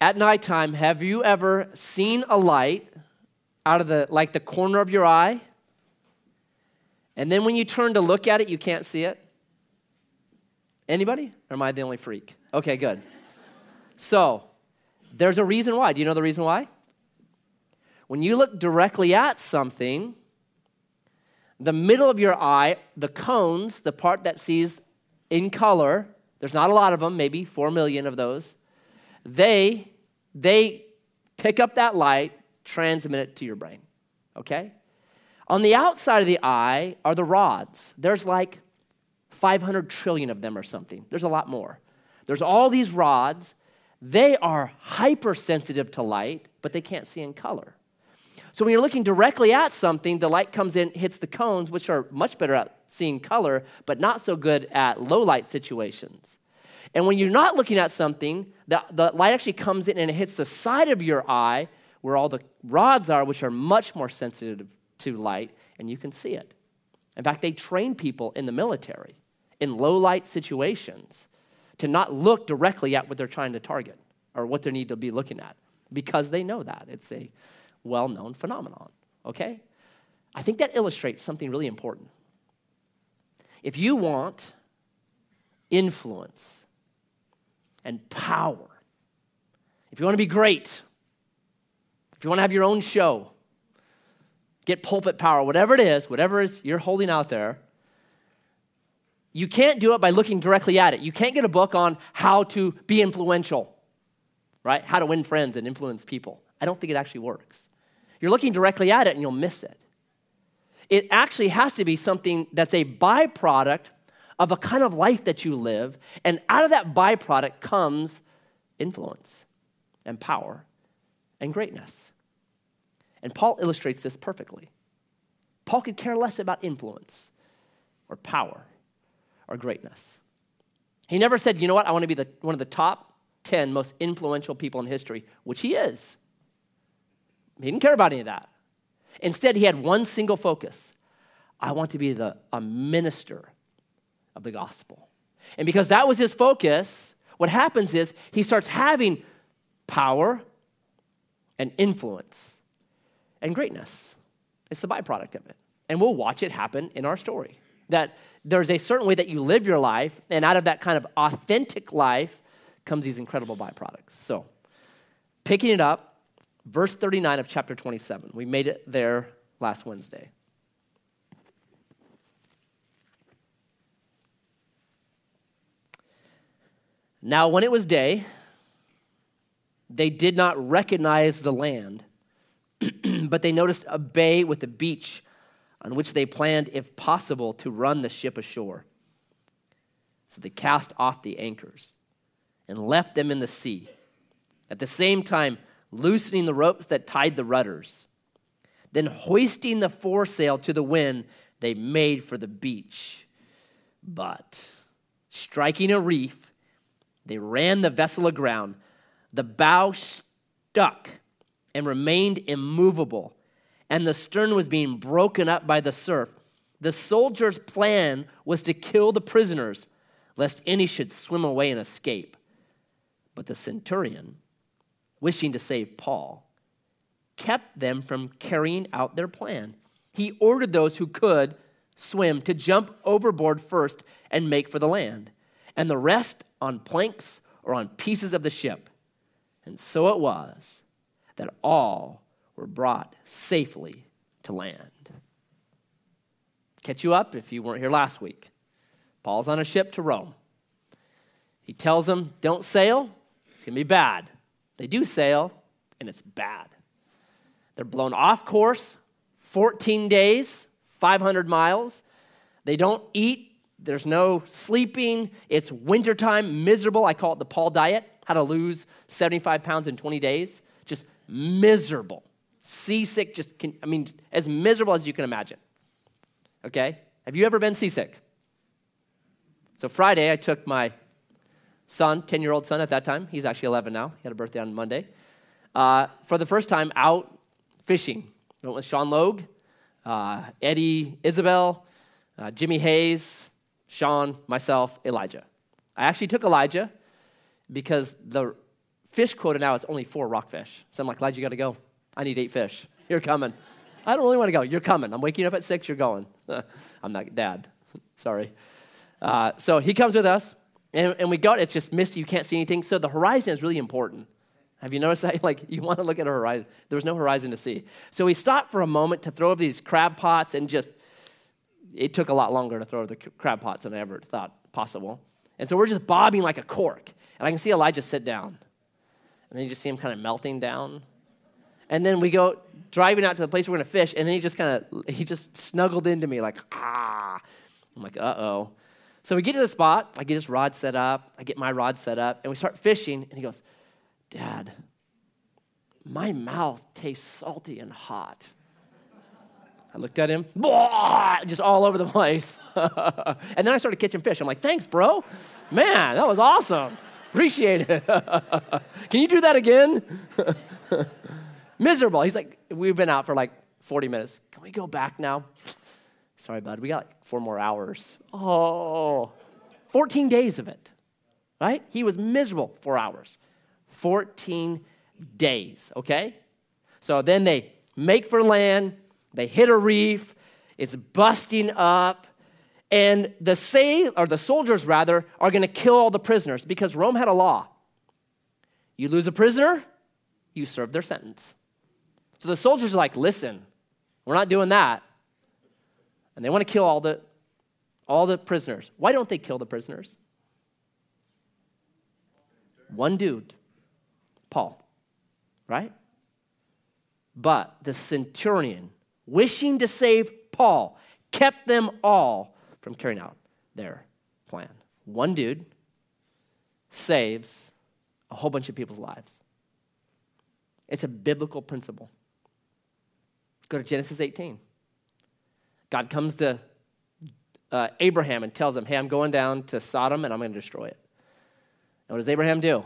at nighttime, have you ever seen a light out of the like the corner of your eye? And then when you turn to look at it, you can't see it? Anybody? Or am I the only freak? Okay, good. So, there's a reason why. Do you know the reason why? When you look directly at something, the middle of your eye, the cones, the part that sees in color, there's not a lot of them, maybe 4 million of those. They they pick up that light, transmit it to your brain. Okay? On the outside of the eye are the rods. There's like 500 trillion of them or something. There's a lot more. There's all these rods. They are hypersensitive to light, but they can't see in color. So when you're looking directly at something, the light comes in, hits the cones, which are much better at seeing color, but not so good at low light situations. And when you're not looking at something, the, the light actually comes in and it hits the side of your eye where all the rods are, which are much more sensitive to light, and you can see it. In fact, they train people in the military in low light situations to not look directly at what they're trying to target or what they need to be looking at because they know that. It's a well known phenomenon, okay? I think that illustrates something really important. If you want influence and power, if you want to be great, if you want to have your own show, get pulpit power, whatever it is, whatever is you're holding out there, you can't do it by looking directly at it. You can't get a book on how to be influential, right? How to win friends and influence people. I don't think it actually works. You're looking directly at it and you'll miss it. It actually has to be something that's a byproduct of a kind of life that you live, and out of that byproduct comes influence and power and greatness. And Paul illustrates this perfectly. Paul could care less about influence or power or greatness. He never said, you know what, I want to be the, one of the top 10 most influential people in history, which he is. He didn't care about any of that. Instead, he had one single focus I want to be the, a minister of the gospel. And because that was his focus, what happens is he starts having power and influence and greatness. It's the byproduct of it. And we'll watch it happen in our story. That there's a certain way that you live your life, and out of that kind of authentic life comes these incredible byproducts. So, picking it up, verse 39 of chapter 27. We made it there last Wednesday. Now, when it was day, they did not recognize the land, but they noticed a bay with a beach on which they planned, if possible, to run the ship ashore. So they cast off the anchors and left them in the sea. At the same time, loosening the ropes that tied the rudders. Then, hoisting the foresail to the wind, they made for the beach. But, striking a reef, they ran the vessel aground. The bow stuck and remained immovable, and the stern was being broken up by the surf. The soldiers' plan was to kill the prisoners, lest any should swim away and escape. But the centurion, wishing to save Paul, kept them from carrying out their plan. He ordered those who could swim to jump overboard first and make for the land, and the rest on planks or on pieces of the ship. And so it was that all were brought safely to land. Catch you up if you weren't here last week. Paul's on a ship to Rome. He tells them, Don't sail, it's going to be bad. They do sail, and it's bad. They're blown off course 14 days, 500 miles. They don't eat. There's no sleeping. It's wintertime, miserable. I call it the Paul diet how to lose 75 pounds in 20 days. Just miserable. Seasick, just, can, I mean, as miserable as you can imagine. Okay? Have you ever been seasick? So Friday, I took my son, 10 year old son at that time, he's actually 11 now, he had a birthday on Monday, uh, for the first time out fishing. Went with Sean Logue, uh, Eddie Isabel, uh, Jimmy Hayes, Sean, myself, Elijah. I actually took Elijah because the fish quota now is only four rockfish. So I'm like, glad you got to go. I need eight fish. You're coming. I don't really want to go. You're coming. I'm waking up at six. You're going. I'm not dad. Sorry. Uh, so he comes with us, and, and we go. It's just misty. You can't see anything. So the horizon is really important. Have you noticed that? Like, you want to look at a horizon. There was no horizon to see. So we stopped for a moment to throw these crab pots, and just, it took a lot longer to throw the crab pots than I ever thought possible. And so we're just bobbing like a cork. And I can see Elijah sit down. And then you just see him kind of melting down. And then we go driving out to the place we're going to fish, and then he just kind of, he just snuggled into me like, ah. I'm like, uh oh. So we get to the spot, I get his rod set up, I get my rod set up, and we start fishing, and he goes, Dad, my mouth tastes salty and hot. I looked at him, just all over the place. and then I started catching fish. I'm like, thanks, bro. Man, that was awesome. Appreciate it. Can you do that again? Miserable. He's like, we've been out for like 40 minutes. Can we go back now? Sorry, bud. We got like four more hours. Oh, 14 days of it, right? He was miserable four hours. 14 days, okay? So then they make for land, they hit a reef, it's busting up, and the sail or the soldiers rather are going to kill all the prisoners because Rome had a law. You lose a prisoner, you serve their sentence. So the soldiers are like, "Listen, we're not doing that." And they want to kill all the all the prisoners. Why don't they kill the prisoners? One dude Paul, right? But the centurion, wishing to save Paul, kept them all from carrying out their plan. One dude saves a whole bunch of people's lives. It's a biblical principle. Go to Genesis 18. God comes to uh, Abraham and tells him, Hey, I'm going down to Sodom and I'm going to destroy it. And what does Abraham do?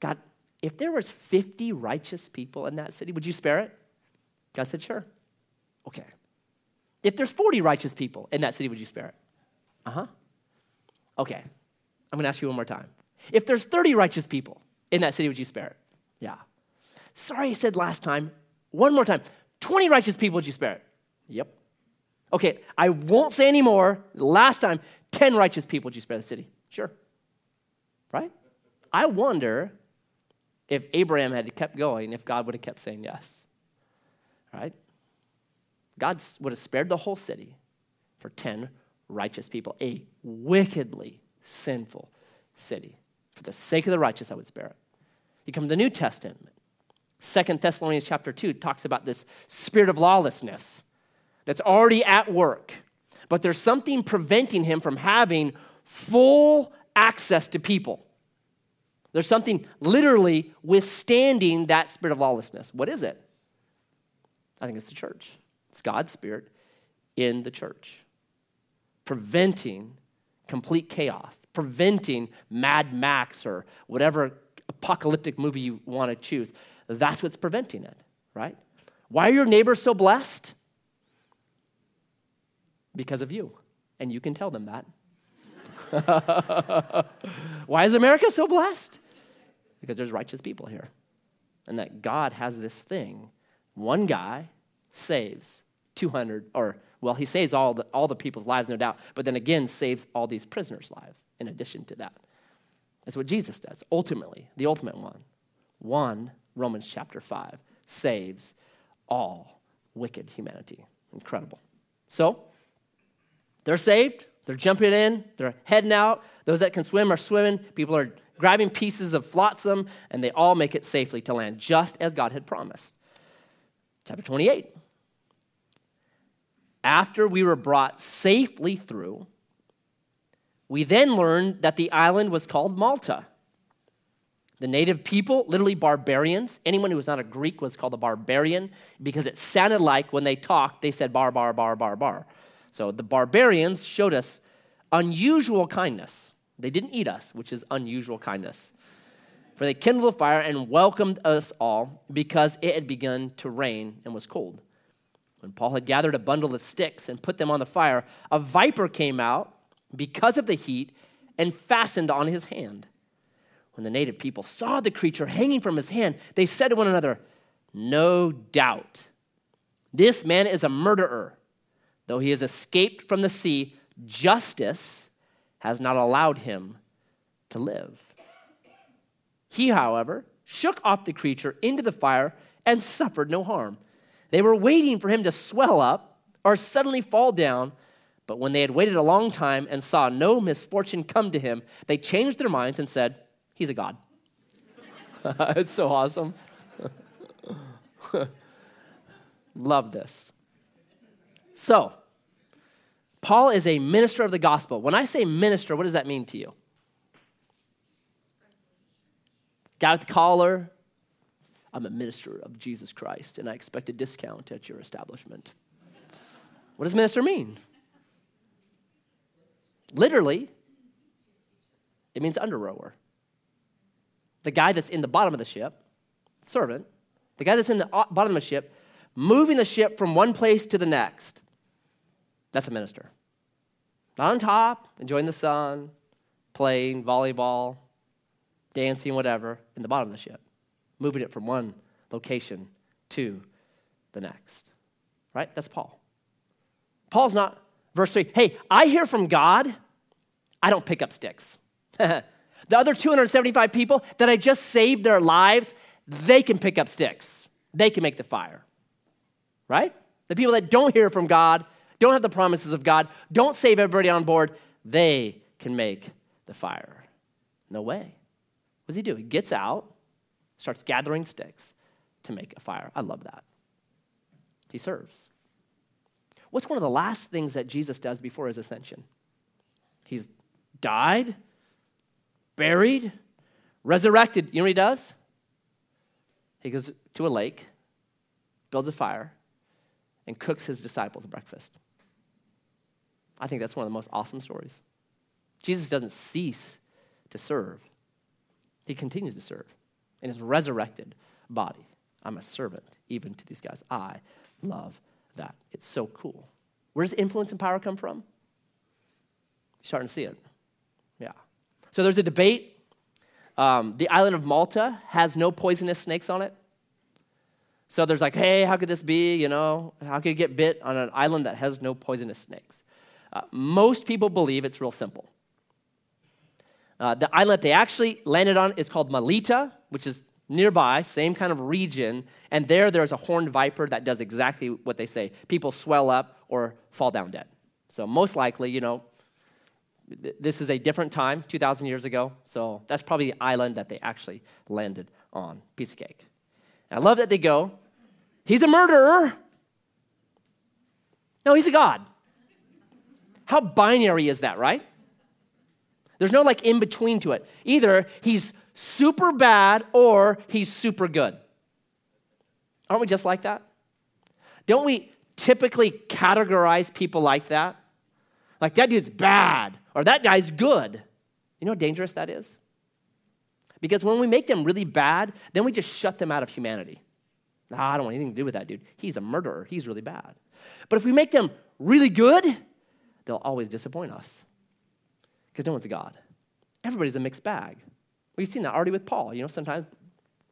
God, if there was 50 righteous people in that city, would you spare it? God said, sure. Okay. If there's 40 righteous people in that city, would you spare it? Uh-huh. Okay. I'm going to ask you one more time. If there's 30 righteous people in that city, would you spare it? Yeah. Sorry I said last time. One more time. 20 righteous people, would you spare it? Yep. Okay, I won't say any more. Last time, 10 righteous people, would you spare the city? Sure. Right? I wonder if Abraham had kept going, if God would have kept saying yes. Right? God would have spared the whole city for 10 righteous people, a wickedly sinful city. For the sake of the righteous, I would spare it. You come to the New Testament. Second Thessalonians chapter 2 talks about this spirit of lawlessness that's already at work, but there's something preventing him from having full access to people. There's something literally withstanding that spirit of lawlessness. What is it? I think it's the church. It's God's spirit in the church, preventing complete chaos, preventing Mad Max or whatever apocalyptic movie you want to choose. That's what's preventing it, right? Why are your neighbors so blessed? Because of you. And you can tell them that. Why is America so blessed? Because there's righteous people here. And that God has this thing. One guy saves 200, or, well, he saves all the, all the people's lives, no doubt, but then again saves all these prisoners' lives in addition to that. That's what Jesus does, ultimately, the ultimate one. One, Romans chapter 5, saves all wicked humanity. Incredible. So, they're saved. They're jumping in, they're heading out. Those that can swim are swimming. People are grabbing pieces of flotsam, and they all make it safely to land, just as God had promised. Chapter 28. After we were brought safely through, we then learned that the island was called Malta. The native people, literally barbarians, anyone who was not a Greek was called a barbarian because it sounded like when they talked, they said bar, bar, bar, bar, bar. So the barbarians showed us unusual kindness. They didn't eat us, which is unusual kindness. For they kindled a fire and welcomed us all because it had begun to rain and was cold. When Paul had gathered a bundle of sticks and put them on the fire, a viper came out because of the heat and fastened on his hand. When the native people saw the creature hanging from his hand, they said to one another, No doubt, this man is a murderer. Though he has escaped from the sea, justice has not allowed him to live. He, however, shook off the creature into the fire and suffered no harm. They were waiting for him to swell up or suddenly fall down, but when they had waited a long time and saw no misfortune come to him, they changed their minds and said, He's a God. it's so awesome. Love this. So, Paul is a minister of the gospel. When I say minister, what does that mean to you? Guy with the collar. I'm a minister of Jesus Christ, and I expect a discount at your establishment. What does minister mean? Literally, it means under rower. The guy that's in the bottom of the ship, servant, the guy that's in the uh, bottom of the ship, moving the ship from one place to the next. That's a minister. Not on top, enjoying the sun, playing volleyball, dancing, whatever, in the bottom of the ship, moving it from one location to the next. Right? That's Paul. Paul's not, verse 3, hey, I hear from God, I don't pick up sticks. the other 275 people that I just saved their lives, they can pick up sticks, they can make the fire. Right? The people that don't hear from God, don't have the promises of God, don't save everybody on board, they can make the fire. No way. Does he do? He gets out, starts gathering sticks to make a fire. I love that. He serves. What's one of the last things that Jesus does before his ascension? He's died, buried, resurrected. You know what he does? He goes to a lake, builds a fire, and cooks his disciples breakfast. I think that's one of the most awesome stories. Jesus doesn't cease to serve, he continues to serve in his resurrected body. I'm a servant even to these guys. I love that. It's so cool. Where does influence and power come from? You're starting to see it. Yeah. So there's a debate. Um, the island of Malta has no poisonous snakes on it. So there's like, hey, how could this be? You know, how could you get bit on an island that has no poisonous snakes? Uh, most people believe it's real simple. Uh, the island they actually landed on is called Melita, which is nearby, same kind of region. And there, there's a horned viper that does exactly what they say people swell up or fall down dead. So, most likely, you know, th- this is a different time, 2,000 years ago. So, that's probably the island that they actually landed on. Piece of cake. And I love that they go, He's a murderer. No, he's a God. How binary is that, right? There's no like in between to it. Either he's super bad or he's super good. Aren't we just like that? Don't we typically categorize people like that? Like that dude's bad or that guy's good. You know how dangerous that is? Because when we make them really bad, then we just shut them out of humanity. Nah, I don't want anything to do with that dude. He's a murderer. He's really bad. But if we make them really good, they'll always disappoint us because no one's a God. Everybody's a mixed bag. We've seen that already with Paul. You know, sometimes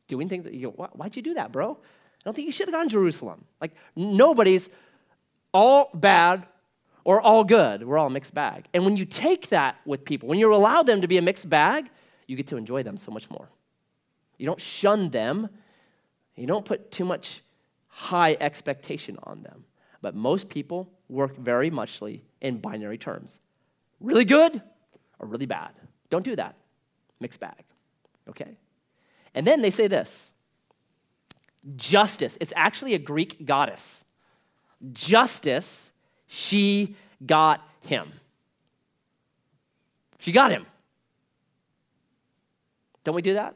doing things that you go, why'd you do that, bro? I don't think you should have gone to Jerusalem. Like, nobody's all bad or all good. We're all a mixed bag. And when you take that with people, when you allow them to be a mixed bag, you get to enjoy them so much more. You don't shun them, you don't put too much high expectation on them. But most people work very muchly in binary terms really good or really bad. Don't do that. Mixed bag. Okay? And then they say this justice. It's actually a Greek goddess. Justice, she got him. She got him. Don't we do that?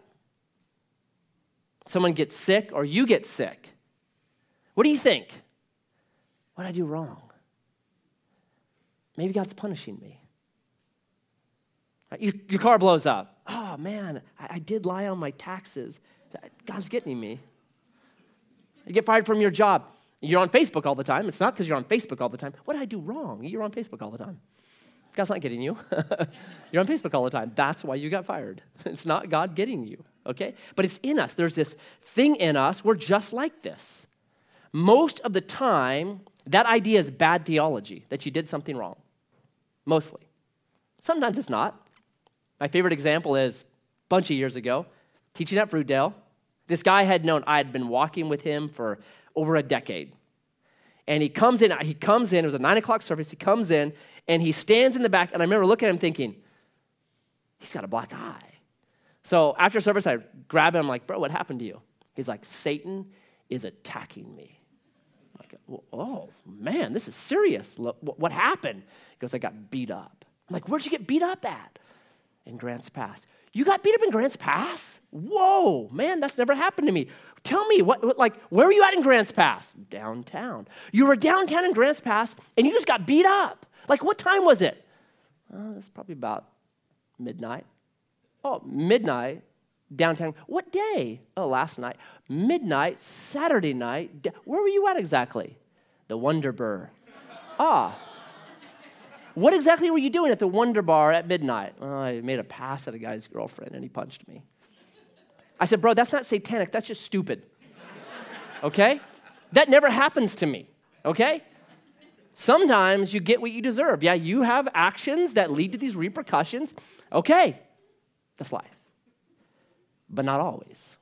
Someone gets sick or you get sick. What do you think? What did I do wrong? Maybe God's punishing me. Your, car blows up. Oh man, I, I did lie on my taxes. God's getting me. You get fired from your job. You're on Facebook all the time. It's not because you're on Facebook all the time. What did I do wrong? You're on Facebook all the time. God's not getting you. You're on Facebook all the time. That's why you got fired. It's not God getting you, okay? But it's in us. There's this thing in us. We're just like this. Most of the time, that idea is bad theology, that you did something wrong. Mostly. Sometimes it's not. My favorite example is a bunch of years ago, teaching at Fruitdale. This guy had known I had been walking with him for over a decade. And he comes in, he comes in, it was a nine o'clock service, he comes in and he stands in the back, and I remember looking at him thinking, he's got a black eye. So after service, I grab him, I'm like, bro, what happened to you? He's like, Satan is attacking me. I'm like, oh, man, this is serious. What happened? He goes, I got beat up. I'm like, where'd you get beat up at? In Grants Pass. You got beat up in Grants Pass? Whoa, man, that's never happened to me. Tell me, what, what, like, where were you at in Grants Pass? Downtown. You were downtown in Grants Pass and you just got beat up. Like, what time was it? Oh, it's probably about midnight. Oh, midnight, downtown. What day? Oh, last night. Midnight, Saturday night. Where were you at exactly? The Wonder Bar. Ah. What exactly were you doing at the Wonder Bar at midnight? Oh, I made a pass at a guy's girlfriend and he punched me. I said, Bro, that's not satanic. That's just stupid. Okay? That never happens to me. Okay? Sometimes you get what you deserve. Yeah, you have actions that lead to these repercussions. Okay, that's life. But not always.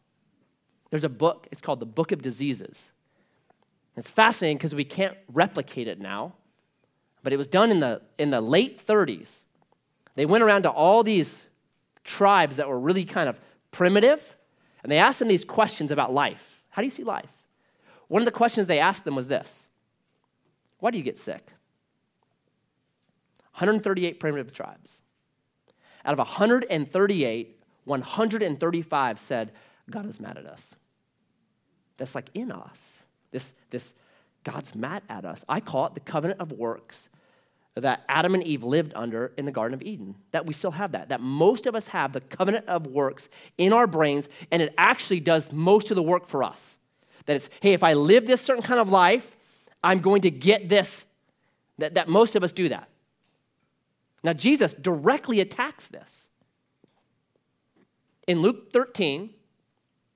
There's a book, it's called The Book of Diseases. It's fascinating because we can't replicate it now, but it was done in the, in the late 30s. They went around to all these tribes that were really kind of primitive, and they asked them these questions about life. How do you see life? One of the questions they asked them was this why do you get sick? 138 primitive tribes. Out of 138, 135 said, God is mad at us. That's like in us. This, this God's mad at us. I call it the covenant of works that Adam and Eve lived under in the Garden of Eden. That we still have that. That most of us have the covenant of works in our brains, and it actually does most of the work for us. That it's, hey, if I live this certain kind of life, I'm going to get this. That, that most of us do that. Now, Jesus directly attacks this. In Luke 13,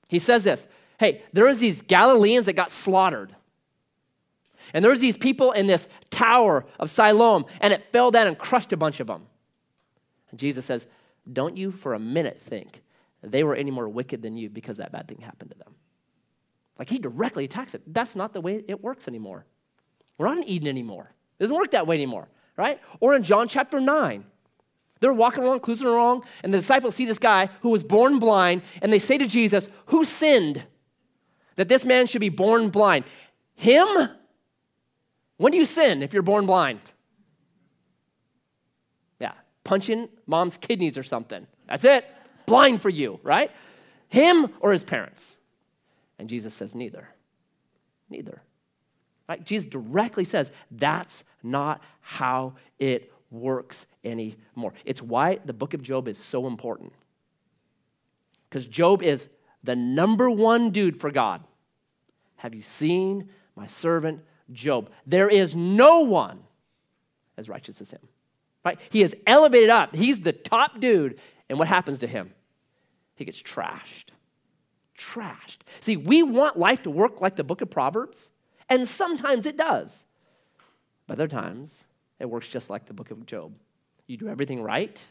he says this Hey, there was these Galileans that got slaughtered. And there's these people in this tower of Siloam, and it fell down and crushed a bunch of them. And Jesus says, Don't you for a minute think they were any more wicked than you because that bad thing happened to them. Like he directly attacks it. That's not the way it works anymore. We're not in Eden anymore. It doesn't work that way anymore, right? Or in John chapter 9, they're walking along, cruising along, and the disciples see this guy who was born blind, and they say to Jesus, Who sinned that this man should be born blind? Him? When do you sin if you're born blind? Yeah, punching mom's kidneys or something. That's it. Blind for you, right? Him or his parents? And Jesus says, Neither. Neither. Right? Jesus directly says that's not how it works anymore. It's why the book of Job is so important. Because Job is the number one dude for God. Have you seen my servant Job? There is no one as righteous as him. Right? He is elevated up. He's the top dude. And what happens to him? He gets trashed. Trashed. See, we want life to work like the book of Proverbs. And sometimes it does. But other times, it works just like the book of Job. You do everything right,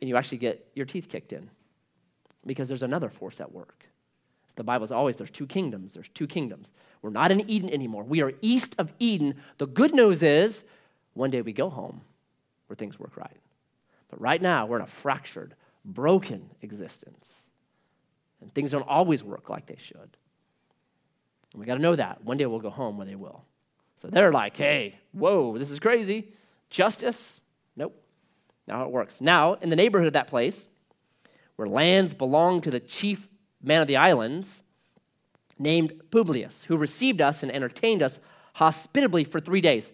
and you actually get your teeth kicked in because there's another force at work. The Bible is always there's two kingdoms. There's two kingdoms. We're not in Eden anymore. We are east of Eden. The good news is one day we go home where things work right. But right now, we're in a fractured, broken existence. And things don't always work like they should. And we got to know that. One day we'll go home where they will. So they're like, hey, whoa, this is crazy. Justice? Nope. Now it works. Now, in the neighborhood of that place, where lands belong to the chief man of the islands, named Publius, who received us and entertained us hospitably for three days.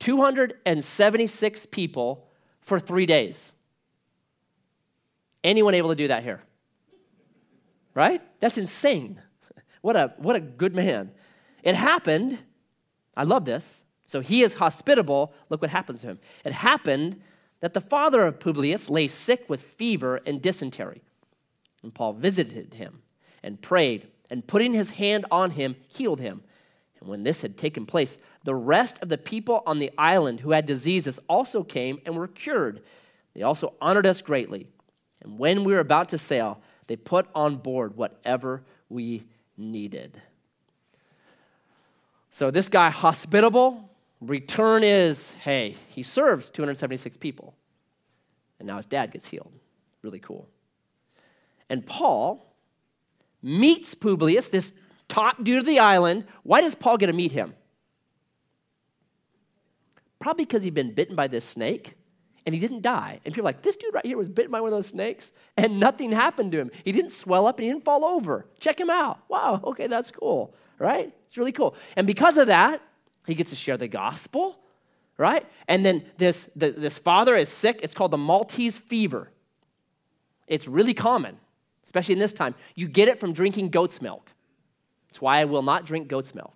276 people for three days. Anyone able to do that here? Right? That's insane. What a, what a good man. It happened, I love this, So he is hospitable. Look what happens to him. It happened that the father of Publius lay sick with fever and dysentery. And Paul visited him and prayed, and putting his hand on him, healed him. And when this had taken place, the rest of the people on the island who had diseases also came and were cured. They also honored us greatly. And when we were about to sail, they put on board whatever we needed. So this guy, hospitable, return is hey, he serves 276 people. And now his dad gets healed. Really cool. And Paul meets Publius, this top dude of the island. Why does Paul get to meet him? Probably because he'd been bitten by this snake and he didn't die. And people are like, this dude right here was bitten by one of those snakes and nothing happened to him. He didn't swell up and he didn't fall over. Check him out. Wow, okay, that's cool, right? It's really cool. And because of that, he gets to share the gospel, right? And then this, the, this father is sick. It's called the Maltese fever. It's really common, especially in this time. You get it from drinking goat's milk. That's why I will not drink goat's milk.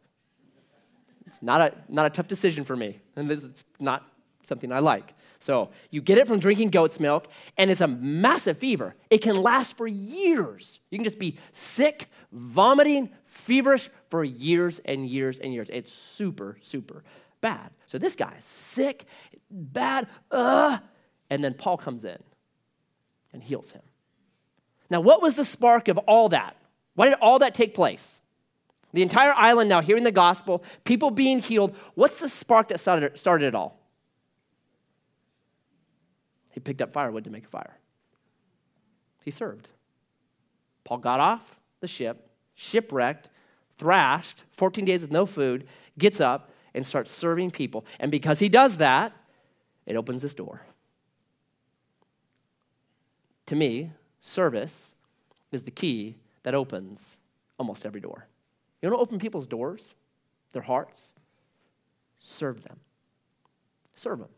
It's not a, not a tough decision for me, and this is not something I like. So you get it from drinking goat's milk, and it's a massive fever. It can last for years. You can just be sick, vomiting, feverish for years and years and years. It's super, super bad. So this guy is sick, bad, uh, and then Paul comes in and heals him. Now, what was the spark of all that? Why did all that take place? The entire island now hearing the gospel, people being healed. What's the spark that started, started it all? He picked up firewood to make a fire. He served. Paul got off the ship, shipwrecked, thrashed, 14 days with no food, gets up and starts serving people. And because he does that, it opens this door. To me, service is the key that opens almost every door. You want to open people's doors, their hearts? Serve them. Serve them.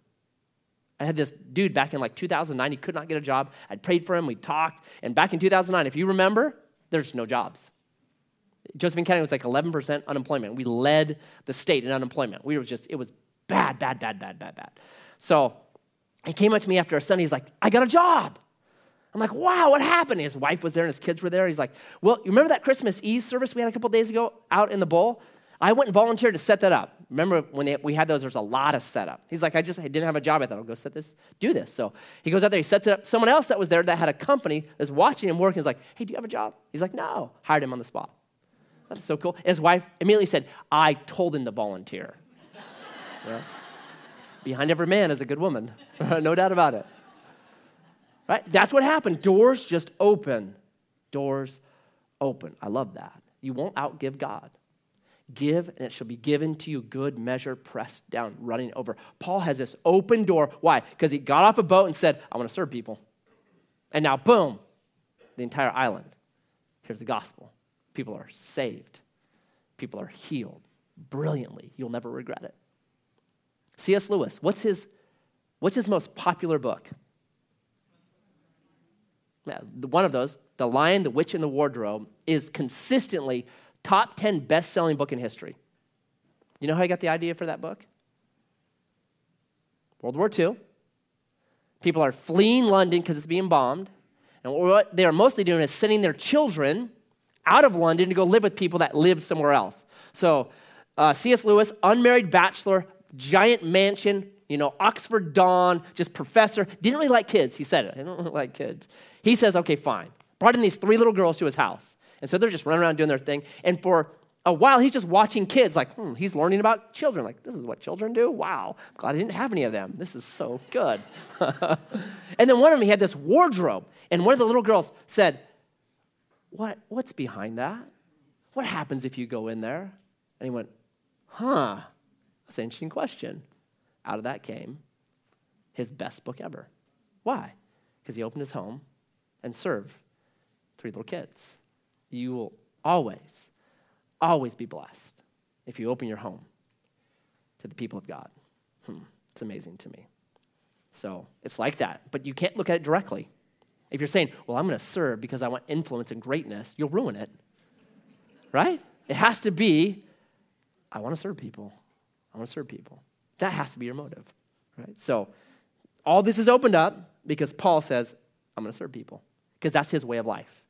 I had this dude back in like 2009. He could not get a job. I prayed for him. We talked. And back in 2009, if you remember, there's no jobs. Josephine County was like 11% unemployment. We led the state in unemployment. We were just, it was bad, bad, bad, bad, bad, bad. So he came up to me after a Sunday. He's like, I got a job. I'm like, wow, what happened? His wife was there and his kids were there. He's like, well, you remember that Christmas Eve service we had a couple days ago out in the bowl? I went and volunteered to set that up. Remember when they, we had those, there's a lot of setup. He's like, I just I didn't have a job. I thought I'll go set this, do this. So he goes out there, he sets it up. Someone else that was there that had a company is watching him work. He's like, hey, do you have a job? He's like, no. Hired him on the spot. That's so cool. And his wife immediately said, I told him to volunteer. yeah. Behind every man is a good woman. no doubt about it. Right? That's what happened. Doors just open. Doors open. I love that. You won't outgive God. Give, and it shall be given to you good measure, pressed down, running over. Paul has this open door. Why? Because he got off a boat and said, I want to serve people. And now, boom, the entire island. Hears the gospel. People are saved, people are healed brilliantly. You'll never regret it. C.S. Lewis, what's his, what's his most popular book? Yeah, one of those, The Lion, the Witch, and the Wardrobe, is consistently top 10 best selling book in history. You know how I got the idea for that book? World War II. People are fleeing London because it's being bombed. And what they are mostly doing is sending their children out of London to go live with people that live somewhere else. So, uh, C.S. Lewis, unmarried bachelor, giant mansion, you know, Oxford Don, just professor, didn't really like kids. He said it. I don't really like kids. He says, okay, fine. Brought in these three little girls to his house. And so they're just running around doing their thing. And for a while, he's just watching kids, like, hmm, he's learning about children. Like, this is what children do? Wow. I'm glad I didn't have any of them. This is so good. and then one of them, he had this wardrobe. And one of the little girls said, what, What's behind that? What happens if you go in there? And he went, Huh, that's an interesting question. Out of that came his best book ever. Why? Because he opened his home and serve three little kids. You will always, always be blessed if you open your home to the people of God. Hmm, it's amazing to me. So it's like that, but you can't look at it directly. If you're saying, well, I'm going to serve because I want influence and greatness, you'll ruin it. Right? It has to be, I want to serve people. I want to serve people. That has to be your motive, right? So all this is opened up because Paul says, I'm going to serve people because that's his way of life.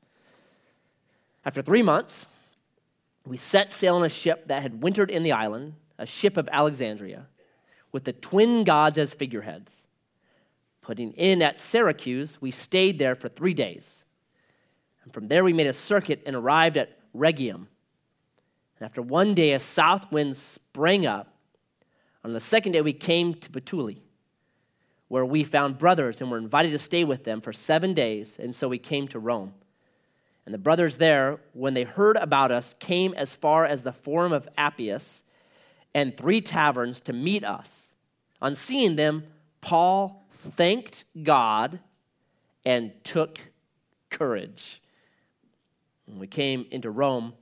After three months, we set sail on a ship that had wintered in the island, a ship of Alexandria, with the twin gods as figureheads. Putting in at Syracuse, we stayed there for three days. And from there, we made a circuit and arrived at Rhegium. And after one day, a south wind sprang up. On the second day, we came to Puteoli, where we found brothers and were invited to stay with them for seven days. And so we came to Rome. And the brothers there, when they heard about us, came as far as the Forum of Appius and three taverns to meet us. On seeing them, Paul thanked God and took courage. When we came into Rome,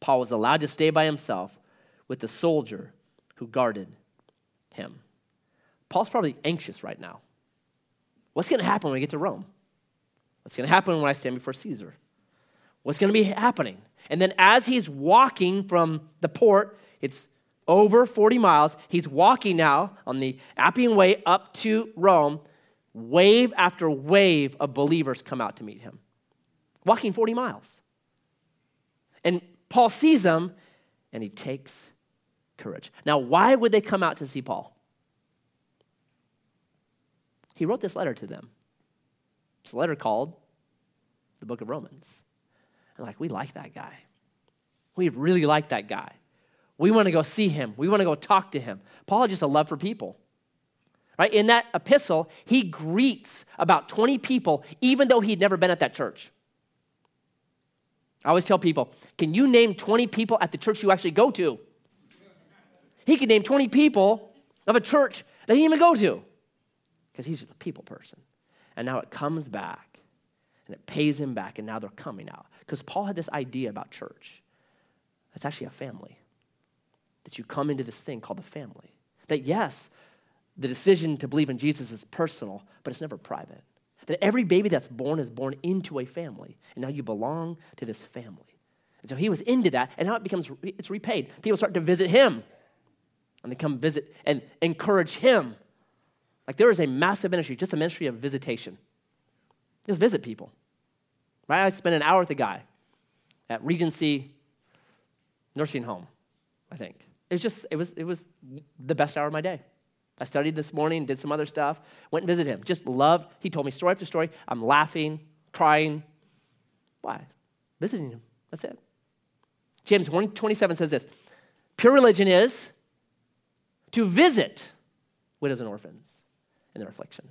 Paul was allowed to stay by himself with the soldier who guarded him. Paul's probably anxious right now. What's going to happen when we get to Rome? What's going to happen when I stand before Caesar? What's going to be happening? And then as he's walking from the port, it's over 40 miles. He's walking now on the Appian Way up to Rome. Wave after wave of believers come out to meet him, walking 40 miles. And Paul sees them and he takes courage. Now, why would they come out to see Paul? He wrote this letter to them. It's a letter called the Book of Romans. And like, we like that guy. We really like that guy. We want to go see him. We want to go talk to him. Paul just a love for people. Right? In that epistle, he greets about 20 people, even though he'd never been at that church. I always tell people, can you name 20 people at the church you actually go to? He could name 20 people of a church that he didn't even go to because he's just a people person. And now it comes back and it pays him back, and now they're coming out. Because Paul had this idea about church. It's actually a family. That you come into this thing called the family. That yes, the decision to believe in Jesus is personal, but it's never private. That every baby that's born is born into a family, and now you belong to this family. And so he was into that, and now it becomes it's repaid. People start to visit him, and they come visit and encourage him. Like there is a massive ministry, just a ministry of visitation. Just visit people. Right? I spent an hour with a guy at Regency Nursing Home, I think. It was just, it was, it was the best hour of my day. I studied this morning, did some other stuff, went and visited him. Just loved, he told me story after story. I'm laughing, crying. Why? Visiting him. That's it. James 127 says this pure religion is to visit widows and orphans in their affliction.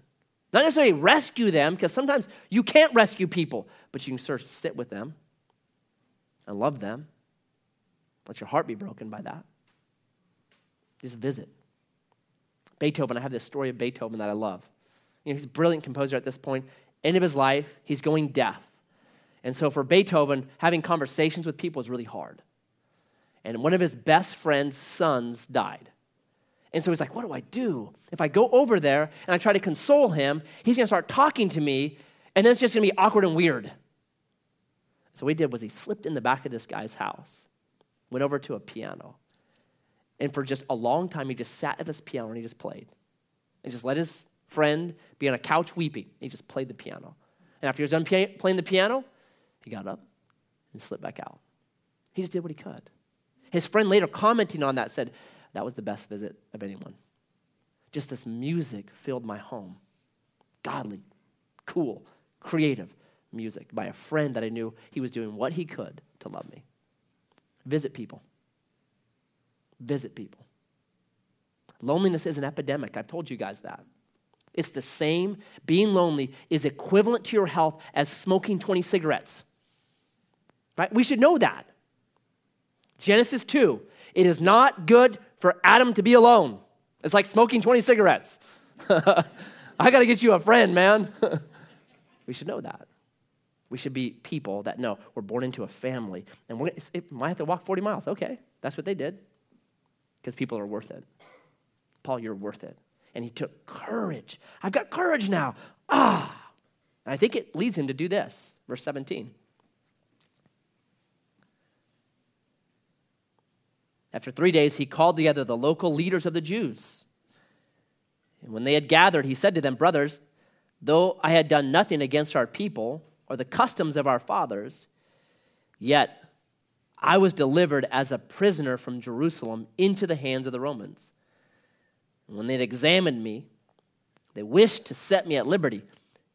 Not necessarily rescue them, because sometimes you can't rescue people, but you can sort of sit with them and love them. Let your heart be broken by that. Just visit. Beethoven, I have this story of Beethoven that I love. You know, he's a brilliant composer at this point. End of his life, he's going deaf. And so for Beethoven, having conversations with people is really hard. And one of his best friend's sons died. And so he's like, What do I do? If I go over there and I try to console him, he's going to start talking to me, and then it's just going to be awkward and weird. So what he did was he slipped in the back of this guy's house, went over to a piano, and for just a long time, he just sat at this piano and he just played. And just let his friend be on a couch weeping. He just played the piano. And after he was done playing the piano, he got up and slipped back out. He just did what he could. His friend later commenting on that said, that was the best visit of anyone. Just this music filled my home. Godly, cool, creative music by a friend that I knew he was doing what he could to love me. Visit people. Visit people. Loneliness is an epidemic. I've told you guys that. It's the same. Being lonely is equivalent to your health as smoking 20 cigarettes. Right? We should know that. Genesis 2 it is not good for Adam to be alone. It's like smoking 20 cigarettes. I got to get you a friend, man. we should know that. We should be people that know we're born into a family and we're, it might have to walk 40 miles. Okay, that's what they did because people are worth it. Paul, you're worth it. And he took courage. I've got courage now. Ah. And I think it leads him to do this. Verse 17. After three days, he called together the local leaders of the Jews. And when they had gathered, he said to them, Brothers, though I had done nothing against our people or the customs of our fathers, yet I was delivered as a prisoner from Jerusalem into the hands of the Romans. And when they had examined me, they wished to set me at liberty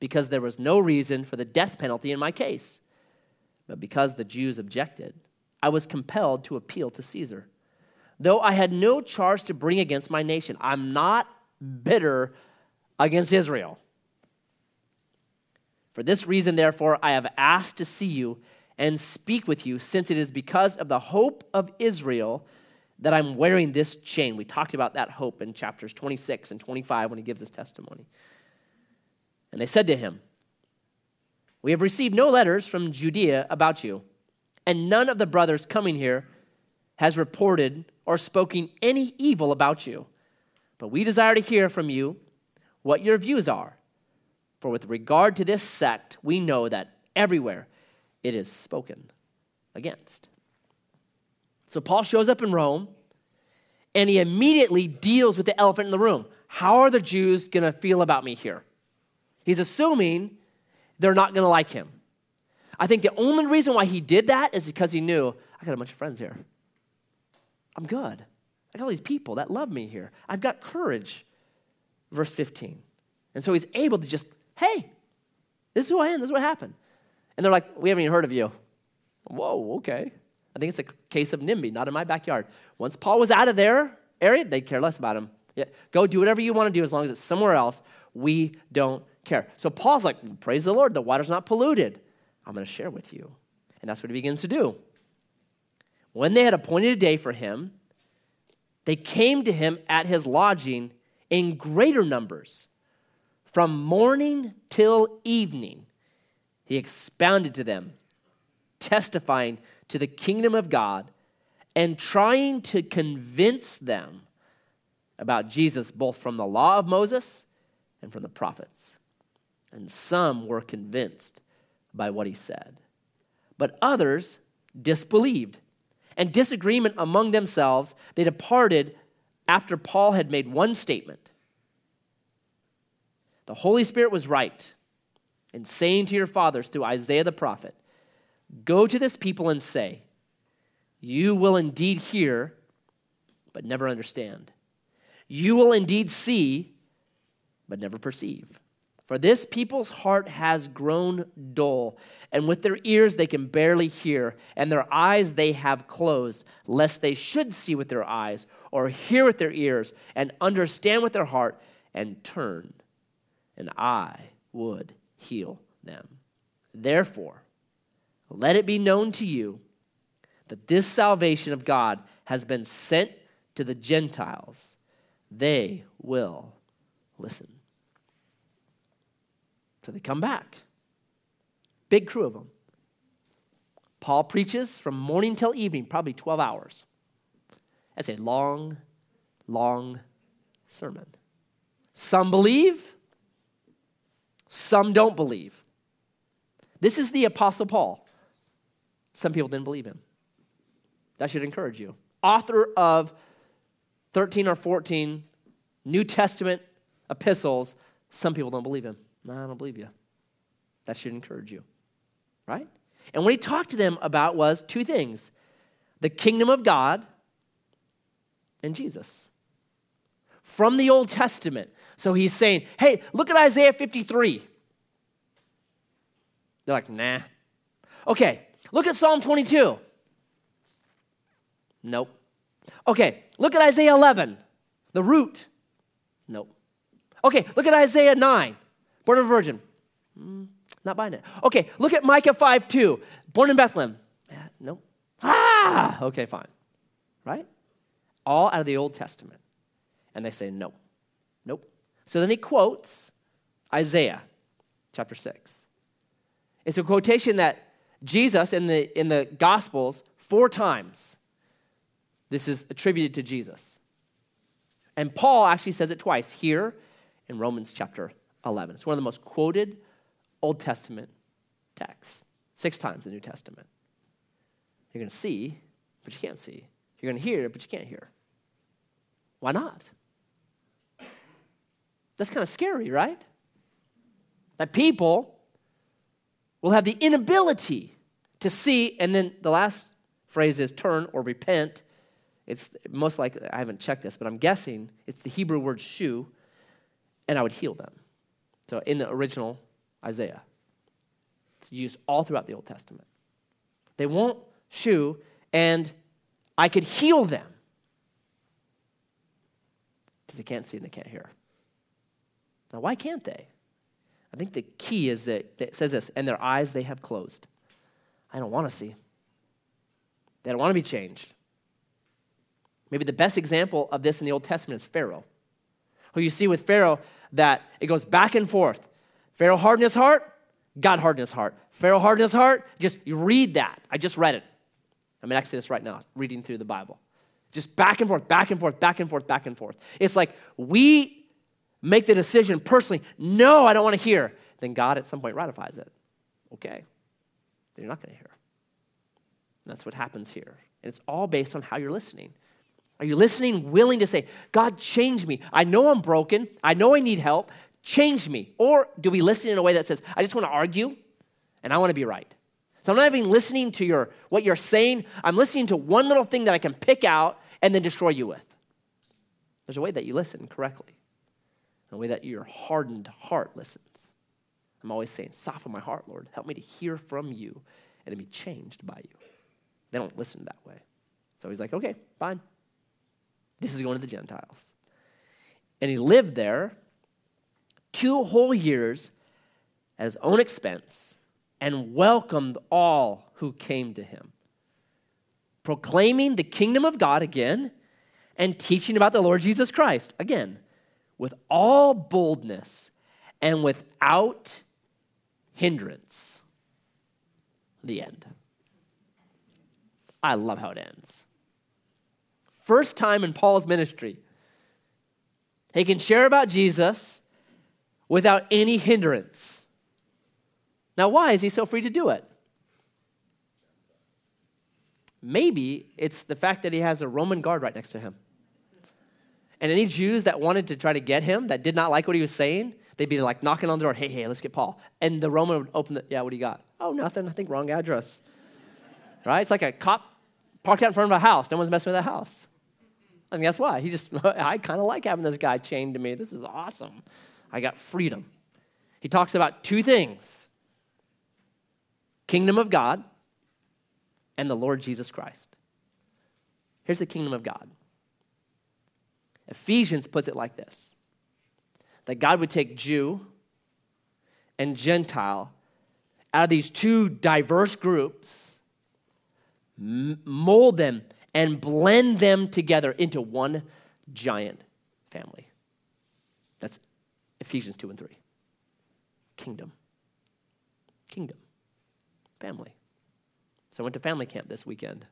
because there was no reason for the death penalty in my case. But because the Jews objected, I was compelled to appeal to Caesar. Though I had no charge to bring against my nation, I'm not bitter against Israel. For this reason, therefore, I have asked to see you and speak with you, since it is because of the hope of Israel that I'm wearing this chain. We talked about that hope in chapters 26 and 25 when he gives his testimony. And they said to him, We have received no letters from Judea about you, and none of the brothers coming here has reported or spoken any evil about you. But we desire to hear from you what your views are. For with regard to this sect, we know that everywhere it is spoken against. So Paul shows up in Rome and he immediately deals with the elephant in the room. How are the Jews going to feel about me here? He's assuming they're not going to like him. I think the only reason why he did that is because he knew I got a bunch of friends here. I'm good. I got all these people that love me here. I've got courage. Verse 15. And so he's able to just, hey, this is who I am. This is what happened. And they're like, we haven't even heard of you. Whoa, okay. I think it's a case of NIMBY, not in my backyard. Once Paul was out of their area, they'd care less about him. Yeah, go do whatever you want to do as long as it's somewhere else. We don't care. So Paul's like, praise the Lord, the water's not polluted. I'm going to share with you. And that's what he begins to do. When they had appointed a day for him, they came to him at his lodging in greater numbers. From morning till evening, he expounded to them, testifying to the kingdom of God and trying to convince them about Jesus, both from the law of Moses and from the prophets. And some were convinced by what he said, but others disbelieved. And disagreement among themselves, they departed after Paul had made one statement. The Holy Spirit was right in saying to your fathers through Isaiah the prophet, Go to this people and say, You will indeed hear, but never understand. You will indeed see, but never perceive. For this people's heart has grown dull, and with their ears they can barely hear, and their eyes they have closed, lest they should see with their eyes, or hear with their ears, and understand with their heart, and turn, and I would heal them. Therefore, let it be known to you that this salvation of God has been sent to the Gentiles. They will listen. So they come back. Big crew of them. Paul preaches from morning till evening, probably 12 hours. That's a long, long sermon. Some believe, some don't believe. This is the Apostle Paul. Some people didn't believe him. That should encourage you. Author of 13 or 14 New Testament epistles, some people don't believe him. No, I don't believe you. That should encourage you, right? And what he talked to them about was two things the kingdom of God and Jesus from the Old Testament. So he's saying, hey, look at Isaiah 53. They're like, nah. Okay, Look at Psalm 22. Nope. Okay, look at Isaiah 11, the root. Nope. Okay, look at Isaiah 9, born of a virgin. Mm, not buying it. Okay, look at Micah 5 2, born in Bethlehem. Uh, nope. Ah, okay, fine. Right? All out of the Old Testament. And they say, no, nope. So then he quotes Isaiah chapter 6. It's a quotation that Jesus in the, in the Gospels, four times, this is attributed to Jesus. And Paul actually says it twice here in Romans chapter 11. It's one of the most quoted Old Testament texts, six times the New Testament. You're going to see, but you can't see. You're You're going to hear, but you can't hear. Why not? That's kind of scary, right? That people will have the inability to see, and then the last phrase is turn or repent. It's most likely, I haven't checked this, but I'm guessing it's the Hebrew word shu, and I would heal them. So in the original Isaiah, it's used all throughout the Old Testament. They won't shu, and I could heal them because they can't see and they can't hear. Now, why can't they? I think the key is that it says this, and their eyes they have closed. I don't want to see. They don't want to be changed. Maybe the best example of this in the Old Testament is Pharaoh. Who you see with Pharaoh that it goes back and forth. Pharaoh hardened his heart, God hardened his heart. Pharaoh hardened his heart, just you read that. I just read it. I'm in Exodus right now, reading through the Bible. Just back and forth, back and forth, back and forth, back and forth. It's like we make the decision personally, no, I don't want to hear, then God at some point ratifies it. Okay, then you're not going to hear. That's what happens here. And it's all based on how you're listening. Are you listening, willing to say, God, change me? I know I'm broken. I know I need help. Change me. Or do we listen in a way that says, I just want to argue and I want to be right? So I'm not even listening to your what you're saying. I'm listening to one little thing that I can pick out and then destroy you with. There's a way that you listen correctly the way that your hardened heart listens. I'm always saying, soften my heart, Lord. Help me to hear from you and to be changed by you. They don't listen that way. So he's like, okay, fine. This is going to the Gentiles. And he lived there two whole years at his own expense and welcomed all who came to him, proclaiming the kingdom of God again and teaching about the Lord Jesus Christ again with all boldness and without hindrance. The end. I love how it ends. First time in Paul's ministry, he can share about Jesus without any hindrance. Now, why is he so free to do it? Maybe it's the fact that he has a Roman guard right next to him. And any Jews that wanted to try to get him, that did not like what he was saying, they'd be like knocking on the door, hey, hey, let's get Paul. And the Roman would open the, yeah, what do you got? Oh, nothing. I think wrong address. right? It's like a cop parked out in front of a house. No one's messing with that house. And guess what? He just, I kind of like having this guy chained to me. This is awesome. I got freedom. He talks about two things kingdom of God and the Lord Jesus Christ. Here's the kingdom of God Ephesians puts it like this that God would take Jew and Gentile out of these two diverse groups, mold them, and blend them together into one giant family. Ephesians 2 and 3. Kingdom. Kingdom. Family. So I went to family camp this weekend.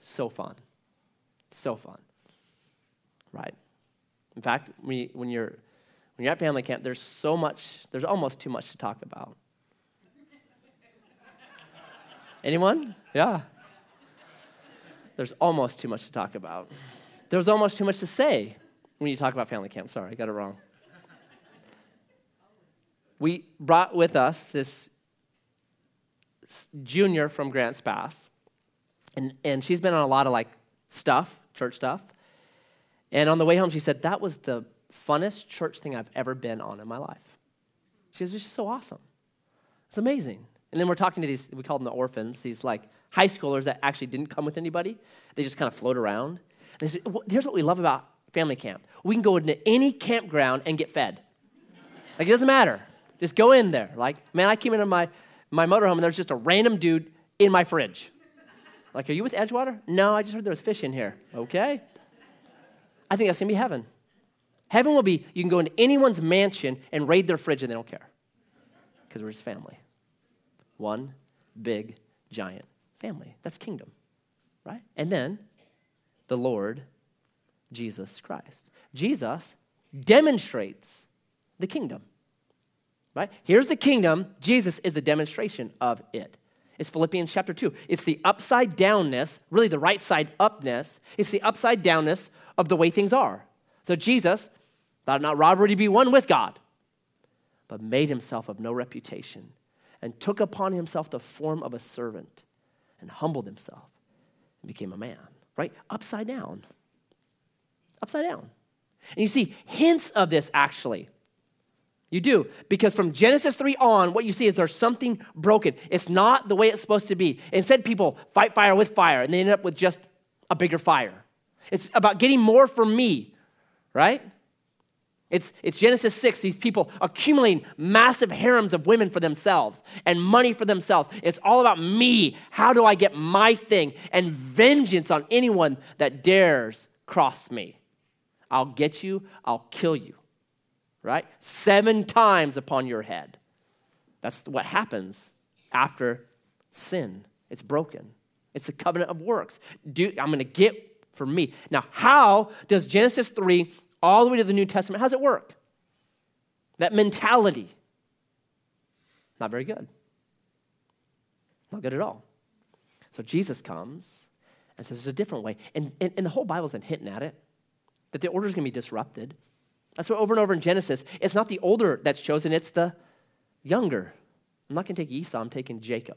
So fun. So fun right? In fact, when, you, when, you're, when you're at family camp, there's so much, there's almost too much to talk about. Anyone? Yeah. There's almost too much to talk about. There's almost too much to say when you talk about family camp. Sorry, I got it wrong. We brought with us this junior from Grants Pass, and, and she's been on a lot of like stuff, church stuff. And on the way home, she said, That was the funnest church thing I've ever been on in my life. She goes, was just so awesome. It's amazing. And then we're talking to these, we call them the orphans, these like high schoolers that actually didn't come with anybody. They just kind of float around. And they said, Here's what we love about family camp we can go into any campground and get fed. Like, it doesn't matter. Just go in there. Like, man, I came into my, my motorhome and there's just a random dude in my fridge. Like, are you with Edgewater? No, I just heard there was fish in here. Okay. I think that's going to be heaven. Heaven will be you can go into anyone's mansion and raid their fridge and they don't care because we're just family. One big, giant family. That's kingdom, right? And then the Lord Jesus Christ. Jesus demonstrates the kingdom, right? Here's the kingdom. Jesus is the demonstration of it. it. is Philippians chapter 2. It's the upside downness, really the right side upness. It's the upside downness of the way things are. So Jesus thought not robbery to be one with God, but made himself of no reputation and took upon himself the form of a servant and humbled himself and became a man, right? Upside down. Upside down. And you see hints of this actually you do. Because from Genesis 3 on, what you see is there's something broken. It's not the way it's supposed to be. Instead, people fight fire with fire, and they end up with just a bigger fire. It's about getting more for me, right? It's, it's Genesis 6, these people accumulating massive harems of women for themselves and money for themselves. It's all about me. How do I get my thing? And vengeance on anyone that dares cross me. I'll get you, I'll kill you right? Seven times upon your head. That's what happens after sin. It's broken. It's a covenant of works. Do, I'm going to get for me. Now, how does Genesis 3 all the way to the New Testament, how does it work? That mentality. Not very good. Not good at all. So Jesus comes and says there's a different way. And, and, and the whole Bible's been hitting at it that the order is going to be disrupted. That's what over and over in Genesis. It's not the older that's chosen, it's the younger. I'm not going to take Esau, I'm taking Jacob.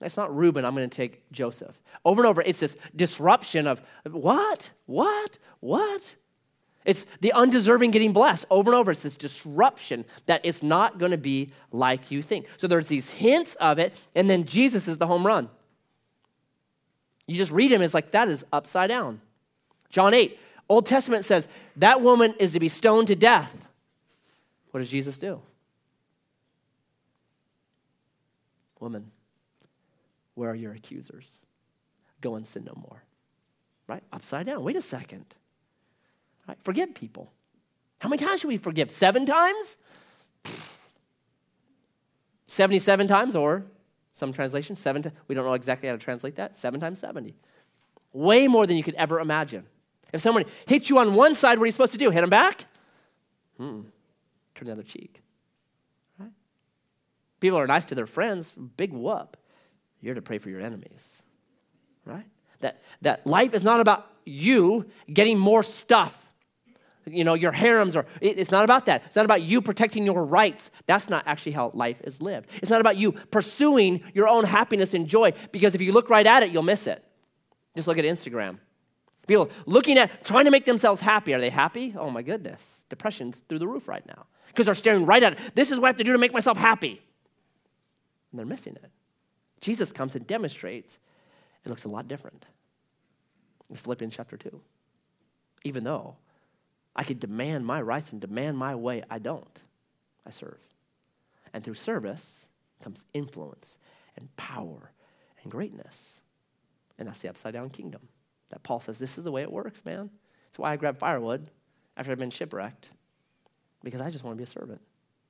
It's not Reuben, I'm going to take Joseph. Over and over, it's this disruption of what? What? What? It's the undeserving getting blessed. Over and over, it's this disruption that it's not going to be like you think. So there's these hints of it, and then Jesus is the home run. You just read him, it's like that is upside down. John 8, Old Testament says that woman is to be stoned to death. What does Jesus do? Woman, where are your accusers? Go and sin no more. Right? Upside down. Wait a second. Right? Forgive people. How many times should we forgive? Seven times? 77 times, or some translations, seven. We don't know exactly how to translate that. Seven times 70. Way more than you could ever imagine. If someone hits you on one side, what are you supposed to do? Hit them back? Hmm. Turn the other cheek. Right? People are nice to their friends, big whoop. You're to pray for your enemies. Right? That, that life is not about you getting more stuff. You know, your harems or it's not about that. It's not about you protecting your rights. That's not actually how life is lived. It's not about you pursuing your own happiness and joy because if you look right at it, you'll miss it. Just look at Instagram. People looking at, trying to make themselves happy. Are they happy? Oh my goodness. Depression's through the roof right now because they're staring right at it. This is what I have to do to make myself happy. And they're missing it. Jesus comes and demonstrates it looks a lot different. It's Philippians chapter 2. Even though I could demand my rights and demand my way, I don't. I serve. And through service comes influence and power and greatness. And that's the upside down kingdom that Paul says, This is the way it works, man. That's why I grabbed firewood after I've been shipwrecked, because I just want to be a servant.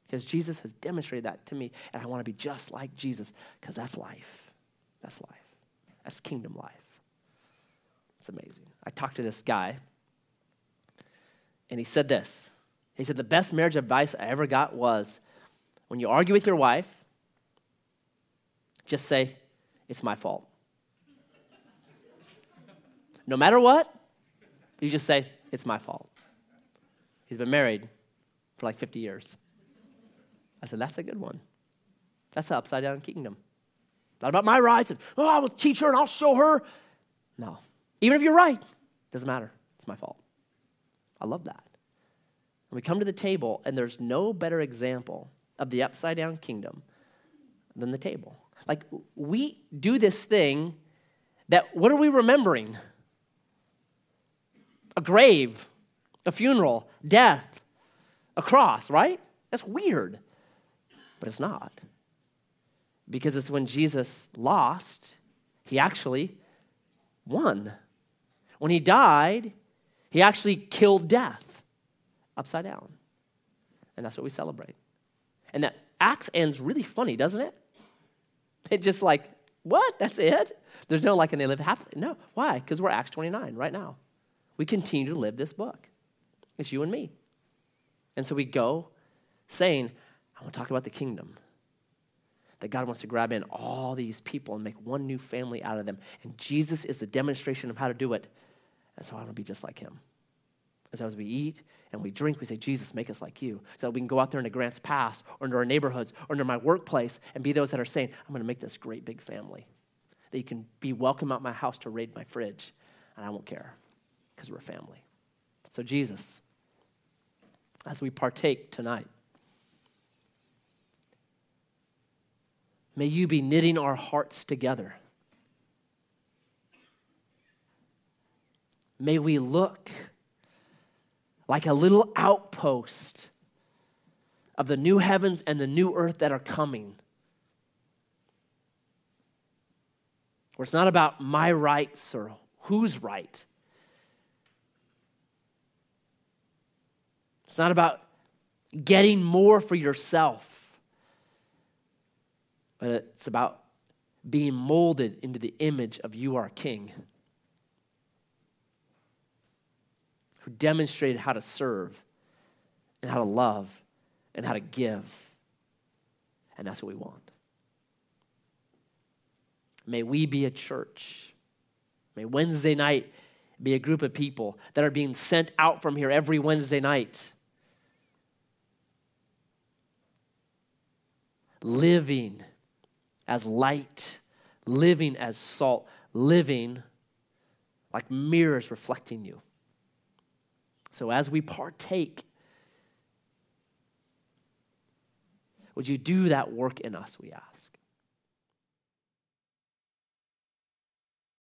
Because Jesus has demonstrated that to me, and I want to be just like Jesus, because that's life. That's life. That's kingdom life. It's amazing. I talked to this guy, and he said this. He said, The best marriage advice I ever got was when you argue with your wife, just say, It's my fault. No matter what, you just say, It's my fault. He's been married for like 50 years. I said, That's a good one. That's the upside down kingdom. Not about my rights and, oh, I will teach her and I'll show her. No. Even if you're right, doesn't matter. It's my fault. I love that. And we come to the table, and there's no better example of the upside down kingdom than the table. Like, we do this thing that, what are we remembering? A grave, a funeral, death, a cross, right? That's weird. But it's not. Because it's when Jesus lost, he actually won. When he died, he actually killed death upside down. And that's what we celebrate. And that Acts ends really funny, doesn't it? It just like, what? That's it? There's no like, and they live happily. No. Why? Because we're Acts 29 right now we continue to live this book. It's you and me. And so we go saying, I want to talk about the kingdom. that God wants to grab in all these people and make one new family out of them. And Jesus is the demonstration of how to do it. And so I want to be just like him. And so as we eat and we drink, we say, Jesus, make us like you. So that we can go out there into Grants Pass or into our neighborhoods or into my workplace and be those that are saying, I'm going to make this great big family. That you can be welcome out my house to raid my fridge, and I won't care because we're family. So, Jesus, as we partake tonight, May you be knitting our hearts together. May we look like a little outpost of the new heavens and the new earth that are coming. Where it's not about my rights or who's right. It's not about getting more for yourself but it's about being molded into the image of you, our King, who demonstrated how to serve and how to love and how to give. And that's what we want. May we be a church. May Wednesday night be a group of people that are being sent out from here every Wednesday night. Living as light, living as salt, living like mirrors reflecting you. So as we partake, would you do that work in us, we ask?